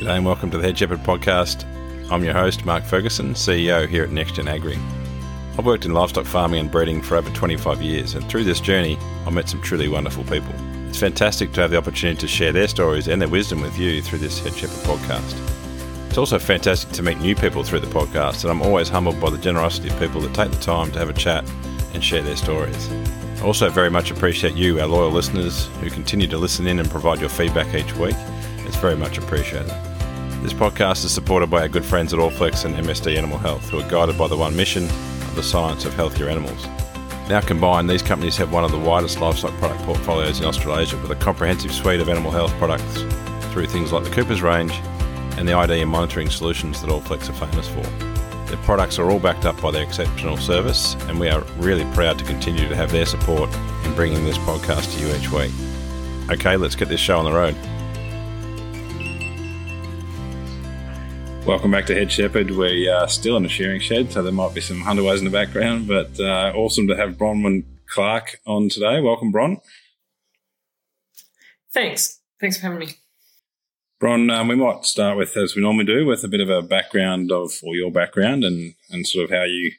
G'day and welcome to the Head Shepherd podcast. I'm your host, Mark Ferguson, CEO here at NextGen Agri. I've worked in livestock farming and breeding for over 25 years, and through this journey, I've met some truly wonderful people. It's fantastic to have the opportunity to share their stories and their wisdom with you through this Head Shepherd podcast. It's also fantastic to meet new people through the podcast, and I'm always humbled by the generosity of people that take the time to have a chat and share their stories. I also very much appreciate you, our loyal listeners, who continue to listen in and provide your feedback each week. It's very much appreciated. This podcast is supported by our good friends at Allflex and MSD Animal Health, who are guided by the one mission of the science of healthier animals. Now combined, these companies have one of the widest livestock product portfolios in Australasia with a comprehensive suite of animal health products through things like the Cooper's range and the ID and monitoring solutions that Allflex are famous for. Their products are all backed up by their exceptional service, and we are really proud to continue to have their support in bringing this podcast to you each week. Okay, let's get this show on the road. Welcome back to Head Shepherd. We are still in a shearing shed, so there might be some underways in the background, but uh, awesome to have Bronwyn Clark on today. Welcome, Bron. Thanks. Thanks for having me. Bron, um, we might start with, as we normally do, with a bit of a background of, or your background and, and sort of how you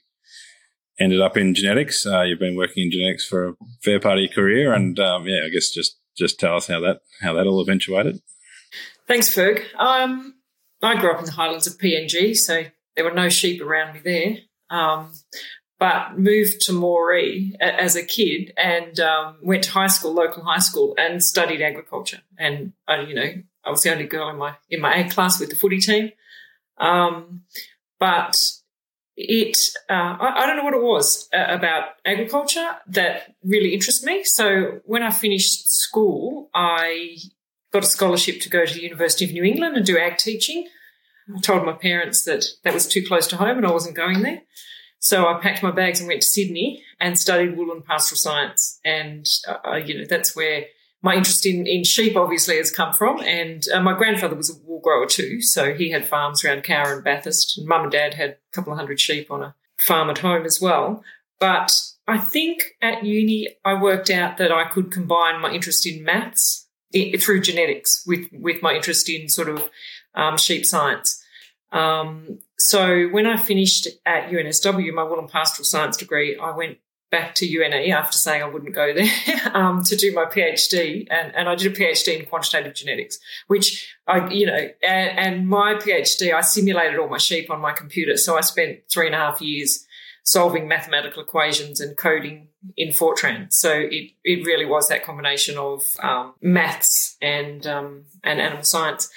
ended up in genetics. Uh, you've been working in genetics for a fair part of your career, and um, yeah, I guess just just tell us how that how that all eventuated. Thanks, Ferg. Um, I grew up in the highlands of PNG, so there were no sheep around me there. Um, but moved to Moree as a kid and um, went to high school, local high school, and studied agriculture. And uh, you know, I was the only girl in my in my ag class with the footy team. Um, but it, uh, I, I, don't know what it was uh, about agriculture that really interested me. So when I finished school, I got a scholarship to go to the University of New England and do ag teaching. I told my parents that that was too close to home and I wasn't going there. So I packed my bags and went to Sydney and studied wool and pastoral science. And, uh, you know, that's where my interest in, in sheep obviously has come from. And uh, my grandfather was a wool grower too. So he had farms around Cowra and Bathurst. And mum and dad had a couple of hundred sheep on a farm at home as well. But I think at uni, I worked out that I could combine my interest in maths through genetics with with my interest in sort of um, sheep science. Um, so when I finished at UNSW, my wool and pastoral science degree, I went back to UNE after saying I wouldn't go there um, to do my PhD, and, and I did a PhD in quantitative genetics, which I, you know, and, and my PhD, I simulated all my sheep on my computer, so I spent three and a half years solving mathematical equations and coding in Fortran. So it, it really was that combination of um, maths and um, and animal science.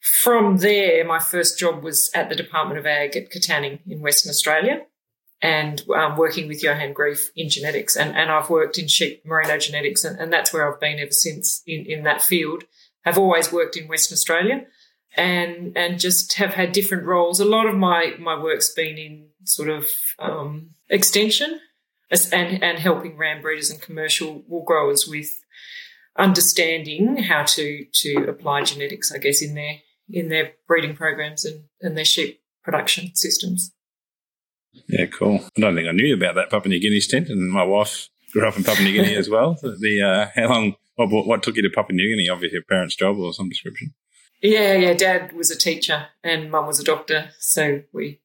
From there, my first job was at the Department of Ag at Katanning in Western Australia and um, working with Johan Greeff in genetics. And, and I've worked in sheep merino genetics, and, and that's where I've been ever since in, in that field. Have always worked in Western Australia and and just have had different roles. A lot of my my work's been in sort of um, extension and and helping ram breeders and commercial wool growers with understanding how to to apply genetics, I guess, in their in their breeding programs and, and their sheep production systems. Yeah, cool. I don't think I knew about that Papua New Guinea stint, and my wife grew up in Papua New Guinea as well. The uh, how long? What, what took you to Papua New Guinea? Obviously, your parents' job or some description. Yeah, yeah. Dad was a teacher and mum was a doctor, so we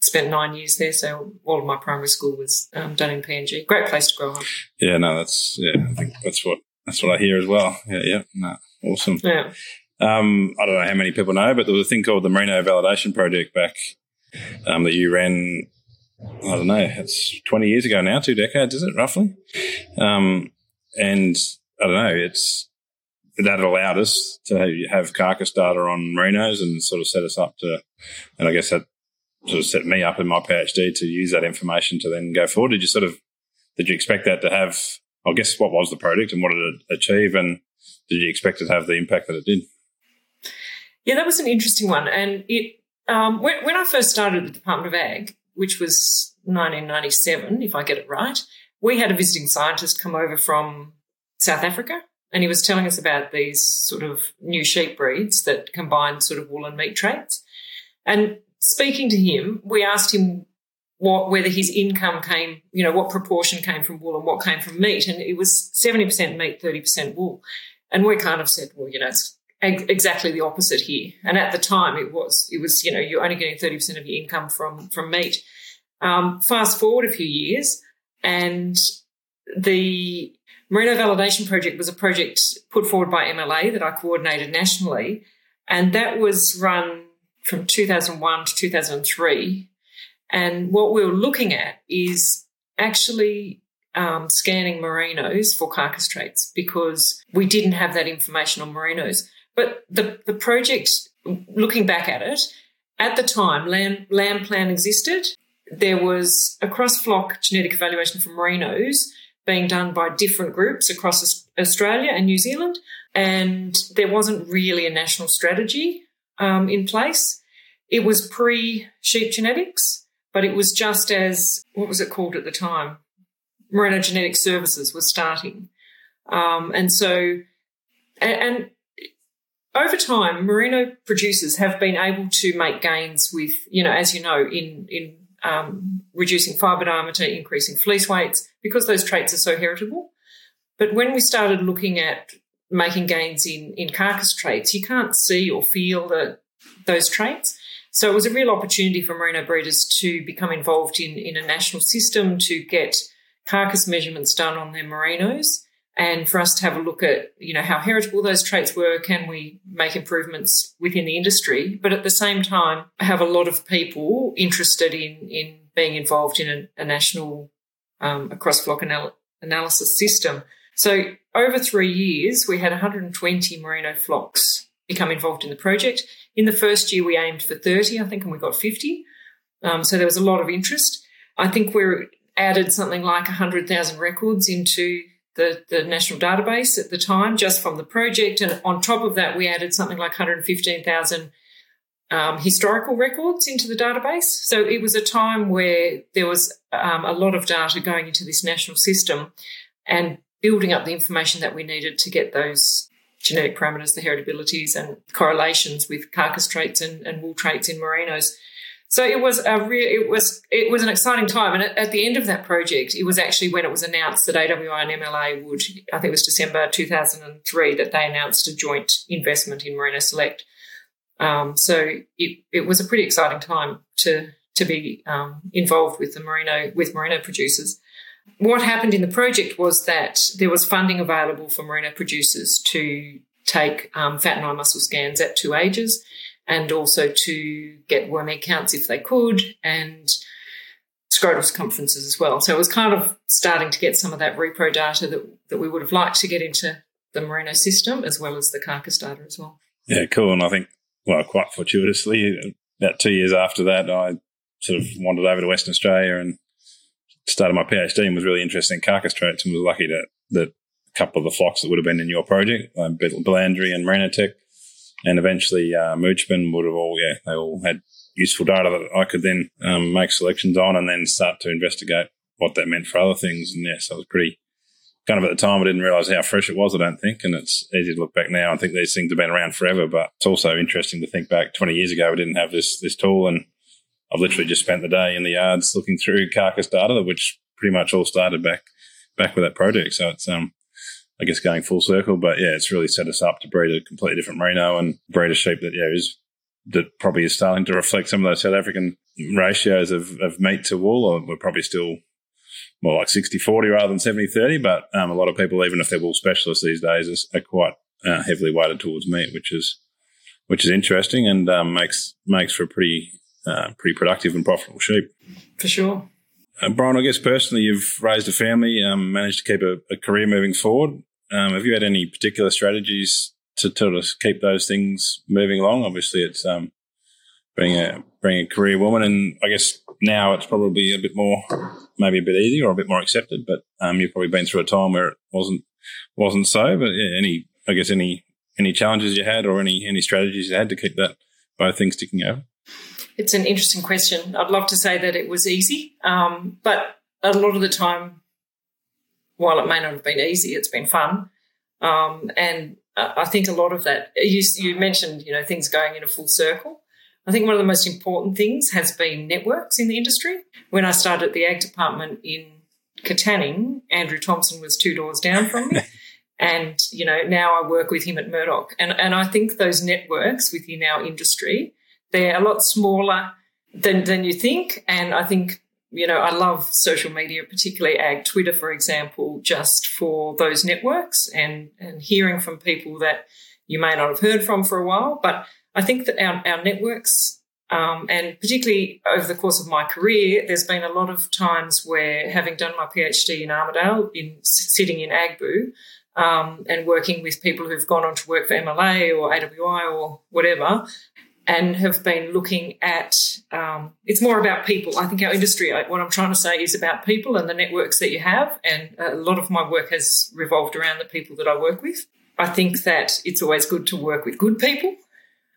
spent nine years there. So all of my primary school was um, done in PNG. Great place to grow up. Yeah, no, that's yeah. I think that's what that's what I hear as well. Yeah, yeah. No, awesome. Yeah. Um, I don't know how many people know, but there was a thing called the Merino Validation Project back um, that you ran. I don't know. It's twenty years ago now, two decades, is it roughly? Um, and I don't know. It's that allowed us to have carcass data on merinos and sort of set us up to, and I guess that sort of set me up in my PhD to use that information to then go forward. Did you sort of, did you expect that to have, I guess, what was the project and what did it achieve? And did you expect it to have the impact that it did? Yeah, that was an interesting one. And it, um, when, when I first started the Department of Ag, which was 1997, if I get it right, we had a visiting scientist come over from South Africa and he was telling us about these sort of new sheep breeds that combine sort of wool and meat traits. And speaking to him, we asked him what whether his income came, you know, what proportion came from wool and what came from meat, and it was seventy percent meat, thirty percent wool. And we kind of said, well, you know, it's exactly the opposite here. And at the time, it was it was you know you're only getting thirty percent of your income from from meat. Um, fast forward a few years, and the Merino Validation Project was a project put forward by MLA that I coordinated nationally, and that was run from 2001 to 2003. And what we were looking at is actually um, scanning merinos for carcass traits because we didn't have that information on merinos. But the, the project, looking back at it, at the time, land, lamb plan existed. There was a cross flock genetic evaluation for merinos being done by different groups across Australia and New Zealand, and there wasn't really a national strategy um, in place. It was pre sheep genetics, but it was just as what was it called at the time? Merino Genetic Services was starting, um, and so and, and over time, merino producers have been able to make gains with, you know, as you know, in in um, reducing fibre diameter, increasing fleece weights, because those traits are so heritable. But when we started looking at making gains in in carcass traits, you can't see or feel the, those traits. So it was a real opportunity for merino breeders to become involved in in a national system to get carcass measurements done on their merinos and for us to have a look at you know how heritable those traits were can we make improvements within the industry but at the same time have a lot of people interested in in being involved in a, a national um, a cross flock anal- analysis system so over three years we had 120 merino flocks become involved in the project in the first year we aimed for 30 i think and we got 50 um, so there was a lot of interest i think we added something like 100000 records into the, the national database at the time, just from the project. And on top of that, we added something like 115,000 um, historical records into the database. So it was a time where there was um, a lot of data going into this national system and building up the information that we needed to get those genetic parameters, the heritabilities and correlations with carcass traits and, and wool traits in merinos. So it was a real, it was it was an exciting time, and at, the end of that project, it was actually when it was announced that AWI and MLA would, I think it was December two thousand and three, that they announced a joint investment in Merino Select. Um, so it it was a pretty exciting time to to be um, involved with the merino with merino producers. What happened in the project was that there was funding available for merino producers to take um, fat and eye muscle scans at two ages and also to get worm egg counts if they could, and scrotal circumferences as well. So it was kind of starting to get some of that repro data that, that we would have liked to get into the Merino system as well as the carcass data as well. Yeah, cool. And I think, well, quite fortuitously, about two years after that, I sort of wandered over to Western Australia and started my PhD and was really interested in carcass traits and was lucky that, that a couple of the flocks that would have been in your project, Belandri and Tech and eventually uh, Moochman would have all, yeah, they all had useful data that I could then um, make selections on and then start to investigate what that meant for other things. And yes, I was pretty kind of at the time, I didn't realize how fresh it was, I don't think. And it's easy to look back now and think these things have been around forever, but it's also interesting to think back 20 years ago, we didn't have this, this tool. And I've literally just spent the day in the yards looking through carcass data, which pretty much all started back, back with that project. So it's, um, I guess going full circle. But yeah, it's really set us up to breed a completely different merino and breed a sheep that yeah is that probably is starting to reflect some of those South African ratios of, of meat to wool. Or we're probably still more like 60 40 rather than 70 30. But um, a lot of people, even if they're wool specialists these days, are, quite uh, heavily weighted towards meat, which is which is interesting and um, makes makes for a pretty uh, pretty productive and profitable sheep. For sure. Uh, Bron, I guess personally, you've raised a family, um, managed to keep a, a, career moving forward. Um, have you had any particular strategies to, sort of keep those things moving along? Obviously, it's um, being a being a career woman, and I guess now it's probably a bit more, maybe a bit easier or a bit more accepted. But um, you've probably been through a time where it wasn't wasn't so. But yeah, any I guess any any challenges you had or any any strategies you had to keep that both things ticking over? It's an interesting question. I'd love to say that it was easy, um, but a lot of the time while it may not have been easy, it's been fun. Um, and I think a lot of that, you, you, mentioned, you know, things going in a full circle. I think one of the most important things has been networks in the industry. When I started at the ag department in Katanning, Andrew Thompson was two doors down from me. And, you know, now I work with him at Murdoch. And, and I think those networks within our industry, they're a lot smaller than, than you think. And I think, you know, I love social media, particularly ag Twitter, for example, just for those networks and, and hearing from people that you may not have heard from for a while. But I think that our, our networks, um, and particularly over the course of my career, there's been a lot of times where having done my PhD in Armidale, in sitting in AGBU, um, and working with people who've gone on to work for MLA or AWI or whatever, and have been looking at um, it's more about people. I think our industry, what I'm trying to say is about people and the networks that you have. And a lot of my work has revolved around the people that I work with. I think that it's always good to work with good people.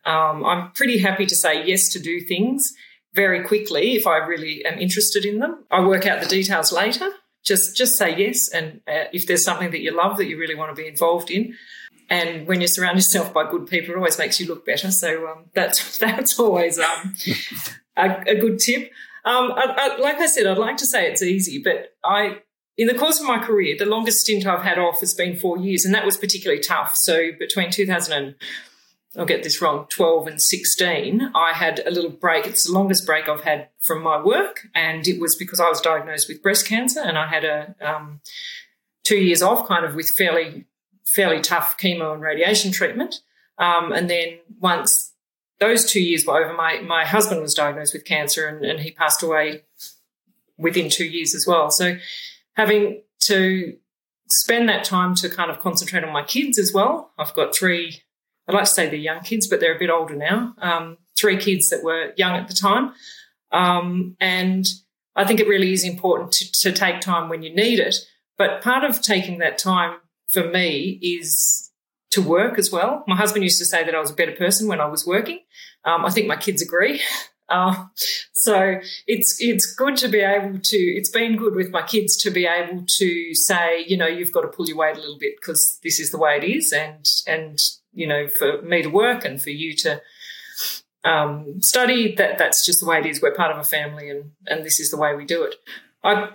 Um, I'm pretty happy to say yes to do things very quickly if I really am interested in them. I work out the details later just just say yes and uh, if there's something that you love that you really want to be involved in and when you surround yourself by good people it always makes you look better so um, that's that's always um, a, a, good tip um, I, I, like i said i'd like to say it's easy but i in the course of my career the longest stint i've had off has been four years and that was particularly tough so between 2000 and I'll get this wrong, 12 and 16, I had a little break. It's the longest break I've had from my work. And it was because I was diagnosed with breast cancer and I had a um, two years off kind of with fairly, fairly tough chemo and radiation treatment. Um, and then once those two years were over, my, my husband was diagnosed with cancer and, and he passed away within two years as well. So having to spend that time to kind of concentrate on my kids as well. I've got three I'd like to say they're young kids, but they're a bit older now. Um, three kids that were young at the time. Um, and I think it really is important to, to take time when you need it. But part of taking that time for me is to work as well. My husband used to say that I was a better person when I was working. Um, I think my kids agree. Uh, so it's it's good to be able to. It's been good with my kids to be able to say, you know, you've got to pull your weight a little bit because this is the way it is, and and you know, for me to work and for you to um, study, that that's just the way it is. We're part of a family, and and this is the way we do it. I,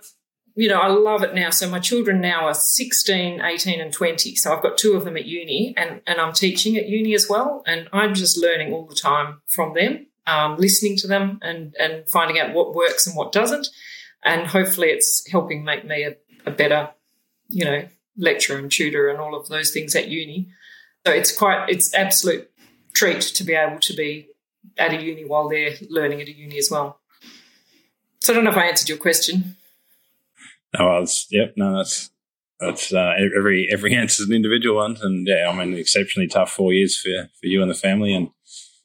you know, I love it now. So my children now are 16, 18, and 20. So I've got two of them at uni, and and I'm teaching at uni as well, and I'm just learning all the time from them, um, listening to them, and and finding out what works and what doesn't, and hopefully it's helping make me a, a better, you know, lecturer and tutor and all of those things at uni. So it's quite it's absolute treat to be able to be at a uni while they're learning at a uni as well. So I don't know if I answered your question. No, was yep. No, that's that's uh, every every answer is an individual one, and yeah, I mean, exceptionally tough four years for for you and the family, and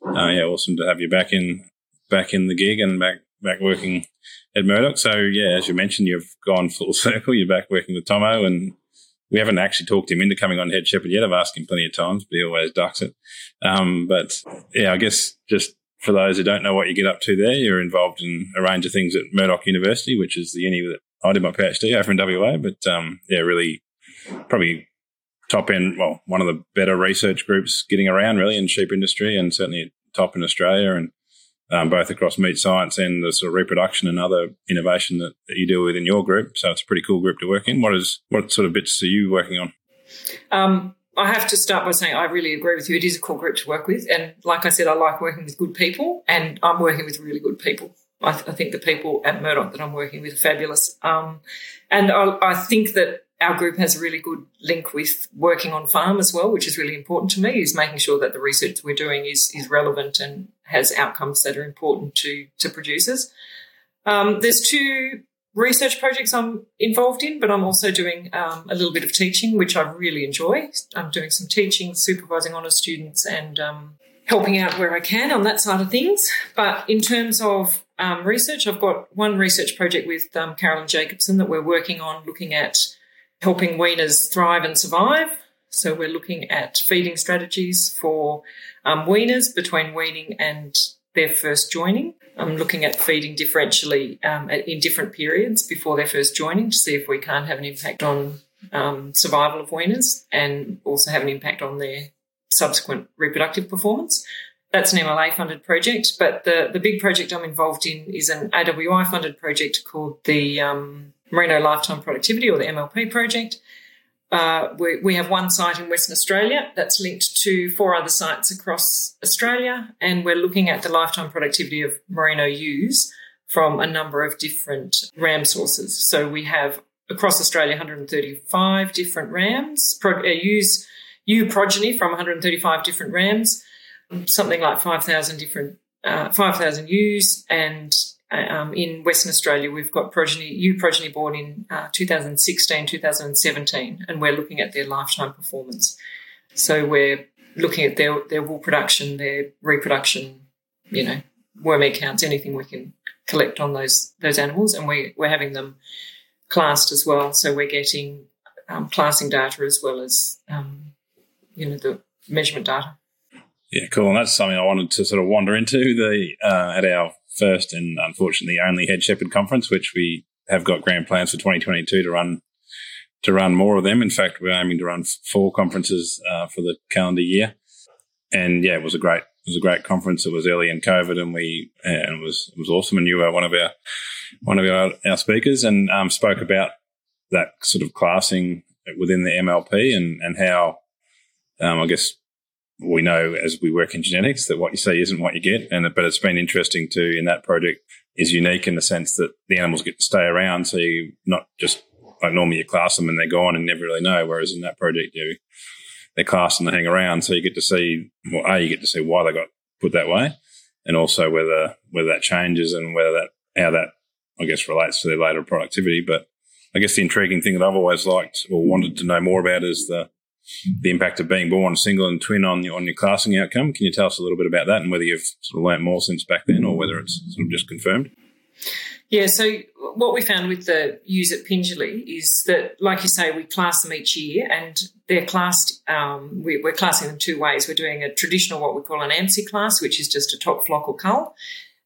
uh, yeah, awesome to have you back in back in the gig and back back working at Murdoch. So yeah, as you mentioned, you've gone full circle. You're back working with Tomo, and we haven't actually talked him into coming on head shepherd yet. I've asked him plenty of times, but he always ducks it. Um, but yeah, I guess just for those who don't know what you get up to there, you're involved in a range of things at Murdoch University, which is the uni that I did my PhD over in WA. But um, yeah, really probably top end, well, one of the better research groups getting around really in sheep industry and certainly top in Australia. And um, both across meat science and the sort of reproduction and other innovation that, that, you deal with in your group. So it's a pretty cool group to work in. What is what sort of bits are you working on? Um, I have to start by saying I really agree with you. It is a cool group to work with, and like I said, I like working with good people, and I'm working with really good people. I, th- I think the people at Murdoch that I'm working with are fabulous, um, and I, I think that our group has a really good link with working on farm as well, which is really important to me, is making sure that the research we're doing is, is relevant and has outcomes that are important to, to producers. Um, there's two research projects I'm involved in, but I'm also doing um, a little bit of teaching, which I really enjoy. I'm doing some teaching, supervising honours students, and um, helping out where I can on that side of things. But in terms of um, research, I've got one research project with um, Carolyn Jacobson that we're working on looking at helping weaners thrive and survive. So we're looking at feeding strategies for um, weaners between weaning and their first joining. I'm looking at feeding differentially um, in different periods before their first joining to see if we can't have an impact on um, survival of weaners and also have an impact on their subsequent reproductive performance. That's an MLA funded project, but the, the big project I'm involved in is an AWI funded project called the um, Merino Lifetime Productivity or the MLP project. uh, we, we have one site in Western Australia that's linked to four other sites across Australia, and we're looking at the lifetime productivity of merino ewes from a number of different ram sources. So we have across Australia 135 different rams, pro, uh, ewes, ewe progeny from 135 different rams, something like 5,000 different uh, 5,000 ewes, and um, in Western Australia, we've got progeny, ewe progeny born in uh, 2016, 2017, and we're looking at their lifetime performance. So we're looking at their, their wool production, their reproduction, you know, worm egg counts, anything we can collect on those those animals, and we, we're having them classed as well. So we're getting um, classing data as well as, um, you know, the measurement data. Yeah, cool. And that's something I wanted to sort of wander into the uh, at our first and unfortunately only Head Shepherd conference, which we have got grand plans for 2022 to run to run more of them. In fact, we're aiming to run four conferences uh, for the calendar year. And yeah, it was a great it was a great conference. It was early in COVID, and we and it was it was awesome. And you were one of our one of our, our speakers, and um, spoke about that sort of classing within the MLP and and how um, I guess we know as we work in genetics that what you see isn't what you get. And but it's been interesting too. in that project is unique in the sense that the animals get to stay around. So you not just like normally you class them and they're gone and never really know. Whereas in that project you they're classed and they hang around. So you get to see well, a you get to see why they got put that way, and also whether whether that changes and whether that how that I guess relates to their later productivity. But I guess the intriguing thing that I've always liked or wanted to know more about is the the impact of being born single and twin on your, on your classing outcome. Can you tell us a little bit about that and whether you've sort of learnt more since back then or whether it's sort of just confirmed? Yeah, so what we found with the ewes at Pingelly is that, like you say, we class them each year and they're classed, um, we, are classing them two ways. We're doing a traditional, what we call an AMSEA class, which is just a top flock or cull,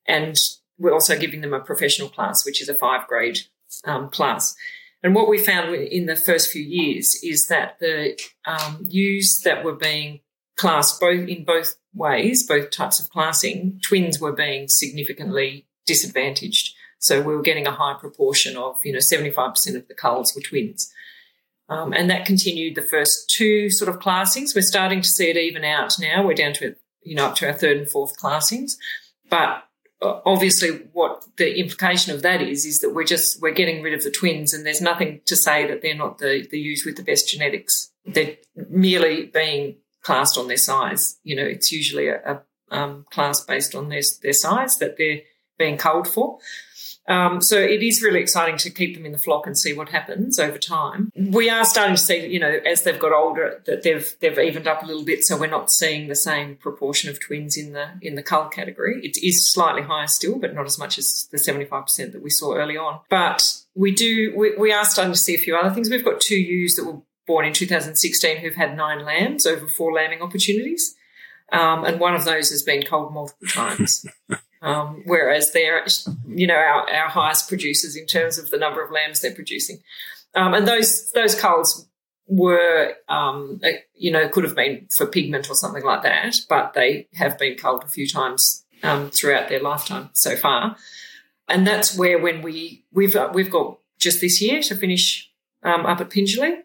and we're also giving them a professional class, which is a five grade um, class. And what we found in the first few years is that the um, ewes that were being classed both in both ways, both types of classing, twins were being significantly disadvantaged. So we were getting a high proportion of, you know, 75% of the culls were twins. Um, and that continued the first two sort of classings. We're starting to see it even out now. We're down to, you know, up to our third and fourth classings. But obviously what the implication of that is is that we're just we're getting rid of the twins and there's nothing to say that they're not the the ewes with the best genetics. They're merely being classed on their size. You know it's usually a, a um, class based on their their size that they're being culled for um, so it is really exciting to keep them in the flock and see what happens over time. We are starting to see, you know, as they've got older, that they've they've evened up a little bit. So we're not seeing the same proportion of twins in the in the cull category. It is slightly higher still, but not as much as the seventy five percent that we saw early on. But we do we, we are starting to see a few other things. We've got two ewes that were born in 2016 who've had nine lambs over four lambing opportunities. Um, and one of those has been culled multiple times. Um, whereas they're, you know, our, our highest producers in terms of the number of lambs they're producing. Um, and those those culls were, um, you know, could have been for pigment or something like that, but they have been culled a few times um, throughout their lifetime so far. And that's where when we we've uh, we've got just this year to finish um, up at Pingelly,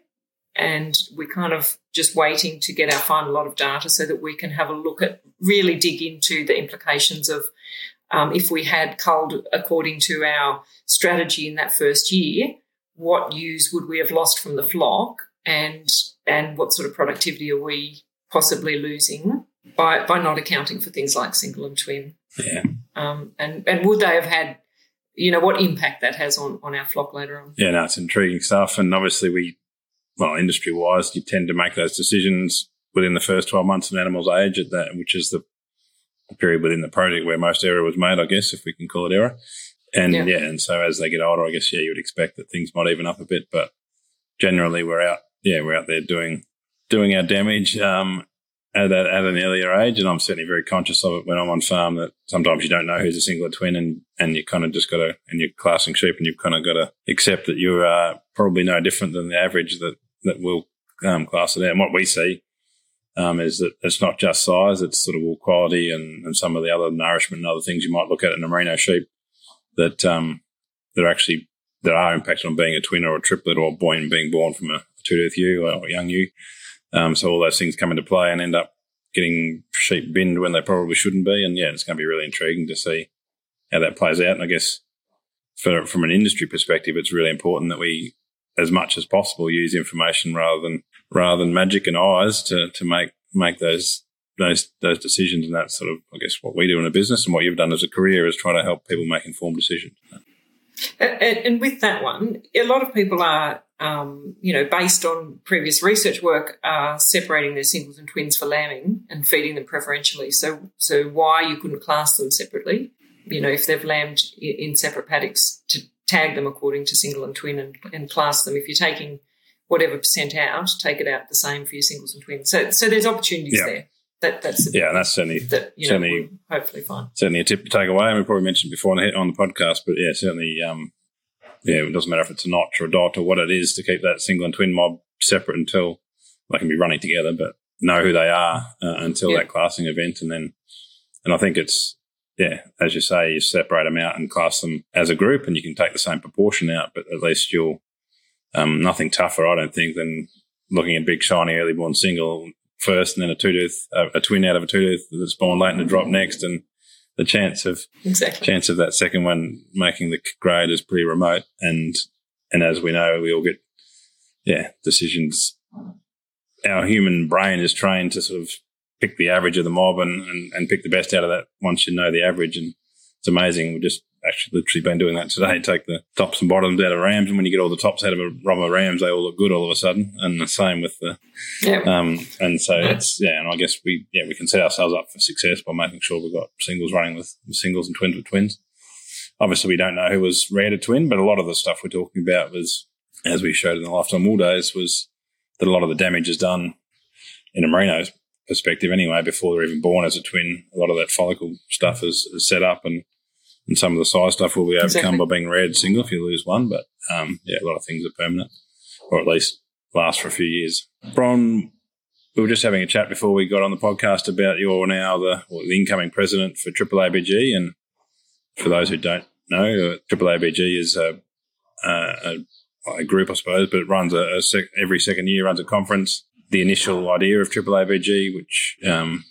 and we're kind of just waiting to get our final lot of data so that we can have a look at really dig into the implications of um, if we had culled according to our strategy in that first year, what ewes would we have lost from the flock, and and what sort of productivity are we possibly losing by by not accounting for things like single and twin? Yeah. Um, and and would they have had, you know, what impact that has on on our flock later on? Yeah, no, it's intriguing stuff, and obviously we, well, industry wise, you tend to make those decisions within the first twelve months of an animal's age, at that, which is the period within the project where most error was made, I guess, if we can call it error. And yeah. yeah, and so as they get older, I guess, yeah, you would expect that things might even up a bit, but generally we're out, yeah, we're out there doing, doing our damage, um, at, at an earlier age. And I'm certainly very conscious of it when I'm on farm that sometimes you don't know who's a single twin and, and you kind of just got to, and you're classing sheep and you've kind of got to accept that you are probably no different than the average that, that will um, class it out. And what we see um, is that it's not just size, it's sort of wool quality and, and some of the other nourishment and other things you might look at in a merino sheep that um, that are actually that are impacted on being a twin or a triplet or a born, being born from a, two tooth ewe or young ewe. Um, so all those things come into play and end up getting sheep binned when they probably shouldn't be. And yeah, it's going to be really intriguing to see how that plays out. And I guess for, from an industry perspective, it's really important that we, as much as possible, use information rather than rather than magic and eyes to to make make those those those decisions. And that's sort of, I guess, what we do in a business and what you've done as a career is try to help people make informed decisions. And, with that one, a lot of people are, um, you know, based on previous research work, are separating their singles and twins for lambing and feeding them preferentially. So, so why you couldn't class them separately? You know, if they've lambed in separate paddocks, to tag them according to single and twin and, and class them. If you're taking whatever percent out, take it out the same for your singles and twins. So, so there's opportunities yeah. there that, that's yeah, that's certainly that, you certainly know, hopefully fine. Certainly a tip to take away. And we probably mentioned before on the, on the podcast, but yeah, certainly, um, yeah, it doesn't matter if it's a notch or a dot or what it is to keep that single and twin mob separate until they can be running together, but know who they are uh, until yeah. that classing event, and then, and I think it's yeah, as you say, you separate them out and class them as a group, and you can take the same proportion out, but at least you'll um, nothing tougher, I don't think, than looking at big shiny early born single first, and then a two tooth, a, a, twin out of a two tooth that's born late and a drop next, and the chance of exactly. chance of that second one making the grade is pretty remote. And and as we know, we all get yeah decisions. Our human brain is trained to sort of pick the average of the mob and, and, and pick the best out of that once you know the average. And it's amazing. We just actually literally been doing that today. Take the tops and bottoms out of rams, and when you get all the tops out of a of rams, they all look good all of a sudden. And the same with the, um, and so yeah. it's yeah. And I guess we yeah we can set ourselves up for success by making sure we've got singles running with, with singles and twins with twins. Obviously, we don't know who was rare to twin, but a lot of the stuff we're talking about was, as we showed in the lifetime wool days, was that a lot of the damage is done in a merino perspective anyway before they're even born as a twin. A lot of that follicle stuff is, is set up and and some of the size stuff will be overcome exactly. by being red single if you lose one. But um, yeah, a lot of things are permanent, or at least last for a few years. Bron, we were just having a chat before we got on the podcast about you're now the, well, the incoming president for Triple ABG, and for those who don't know, uh, Triple ABG is a, a, a, group, I suppose, but it runs a, a sec- every second year runs a conference. The initial idea of Triple ABG, which um,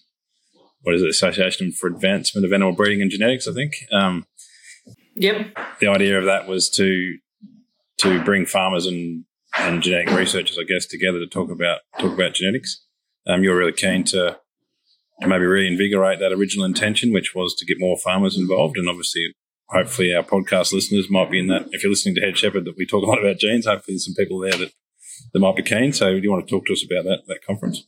what is it, Association for Advancement of Animal Breeding and Genetics, I think. Um, yep. The idea of that was to to bring farmers and, and genetic researchers, I guess, together to talk about talk about genetics. Um, you're really keen to, to maybe reinvigorate that original intention, which was to get more farmers involved, and obviously. Hopefully, our podcast listeners might be in that. If you're listening to Head Shepherd, that we talk a lot about genes. Hopefully, there's some people there that, that might be keen. So, do you want to talk to us about that that conference?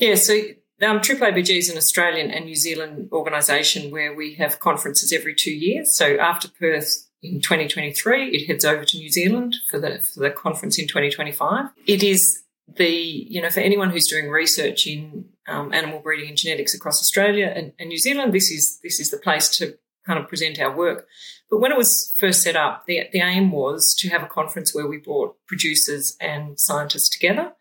Yeah. So um, Triple ABG is an Australian and New Zealand organisation where we have conferences every two years. So after Perth in 2023, it heads over to New Zealand for the for the conference in 2025. It is the you know for anyone who's doing research in um, animal breeding and genetics across Australia and, and New Zealand, this is this is the place to kind of present our work. But when it was first set up, the, the aim was to have a conference where we brought producers and scientists together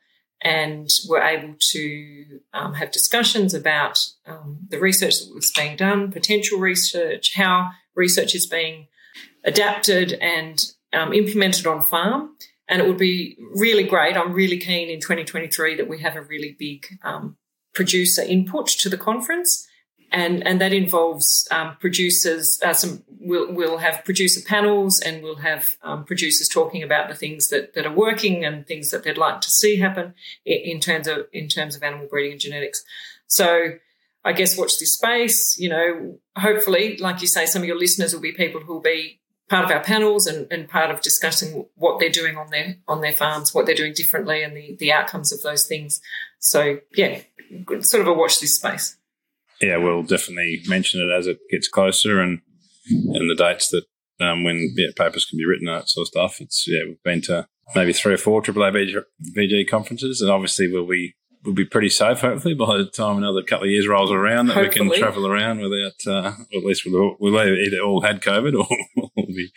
and we were able to um, have discussions about um, the research that was being done, potential research, how research is being adapted and um, implemented on farm. And it would be really great. I'm really keen in 2023 that we have a really big um, producer input to the conference and and that involves um, producers. Uh, some we'll, we'll have producer panels, and we'll have um, producers talking about the things that, that are working and things that they'd like to see happen in, in, terms of in terms of animal breeding and genetics. So. I guess watch this space. You know, hopefully, like you say, some of your listeners will be people who will be part of our panels and, and part of discussing what they're doing on their on their farms, what they're doing differently, and the the outcomes of those things. So yeah, sort of a watch this space yeah, we'll definitely mention it as it gets closer and and the dates that um, when yeah, papers can be written, that sort of stuff. It's yeah, we've been to maybe three or four AAA VG conferences, and obviously we'll be we'll be pretty safe hopefully by the time another couple of years rolls around that hopefully. we can travel around without, uh, at least we'll, we'll either all had COVID or we'll be,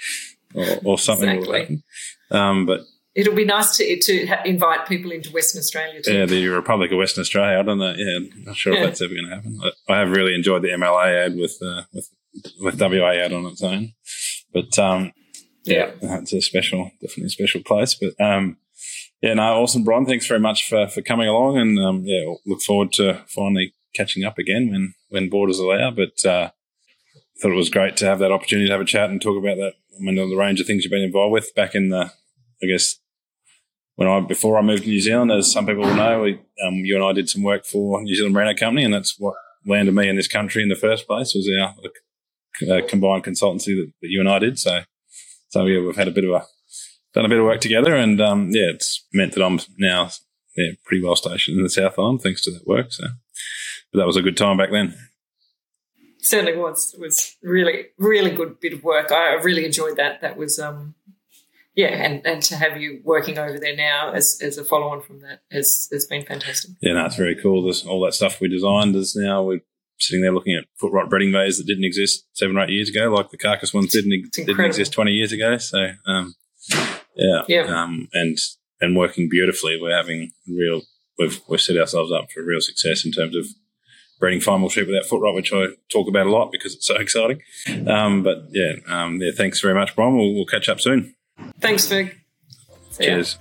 or, or something exactly. will happen. Um, but it'll be nice to to invite people into Western Australia too. Yeah, the Republic of Western Australia. I don't know. Yeah, not sure yeah. if that's ever going to happen. I have really enjoyed the MLA ad with uh, with with WA ad on its own, but um, yeah, yeah, it's a special, definitely a special place. But um, Yeah, no, awesome, Bron. Thanks very much for, for coming along, and um, yeah, look forward to finally catching up again when when borders allow. But uh, thought it was great to have that opportunity to have a chat and talk about that. I mean, the range of things you've been involved with back in the, I guess, when I before I moved to New Zealand, as some people will know, we, um, you and I did some work for New Zealand Merino Company, and that's what landed me in this country in the first place. Was our uh, combined consultancy that, that, you and I did. So, so yeah, we've had a bit of a done a bit of work together, and um, yeah, it's meant that I'm now yeah, pretty well stationed in the South Island thanks to that work. So, but that was a good time back then. Certainly was. Was really, really good bit of work. I really enjoyed that. That was, um, yeah, and, and to have you working over there now as, as a follow on from that has, has been fantastic. Yeah, no, it's very cool. There's all that stuff we designed is now we're sitting there looking at foot rot breeding bays that didn't exist seven or eight years ago, like the carcass ones didn't, didn't exist 20 years ago. So, um, yeah. Yeah. Um, and, and working beautifully. We're having real, we've, we've set ourselves up for real success in terms of breeding fine wool sheep without foot rot, which I talk about a lot because it's so exciting. Um, but yeah, um, yeah, thanks very much, Bron. We'll, we'll catch up soon. Thanks, Vic. Cheers.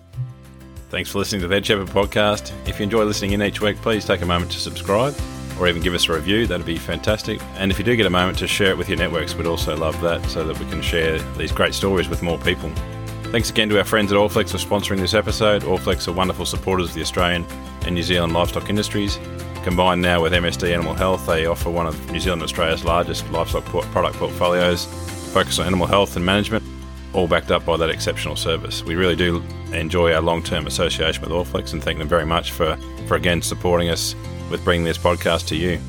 Thanks for listening to the Head Shepherd podcast. If you enjoy listening in each week, please take a moment to subscribe or even give us a review. That'd be fantastic. And if you do get a moment to share it with your networks, we'd also love that so that we can share these great stories with more people. Thanks again to our friends at Allflex for sponsoring this episode. Allflex are wonderful supporters of the Australian and New Zealand livestock industries. Combined now with MSD Animal Health, they offer one of New Zealand and Australia's largest livestock product portfolios, focused on animal health and management, all backed up by that exceptional service. We really do enjoy our long term association with Allflex and thank them very much for, for again supporting us with bringing this podcast to you.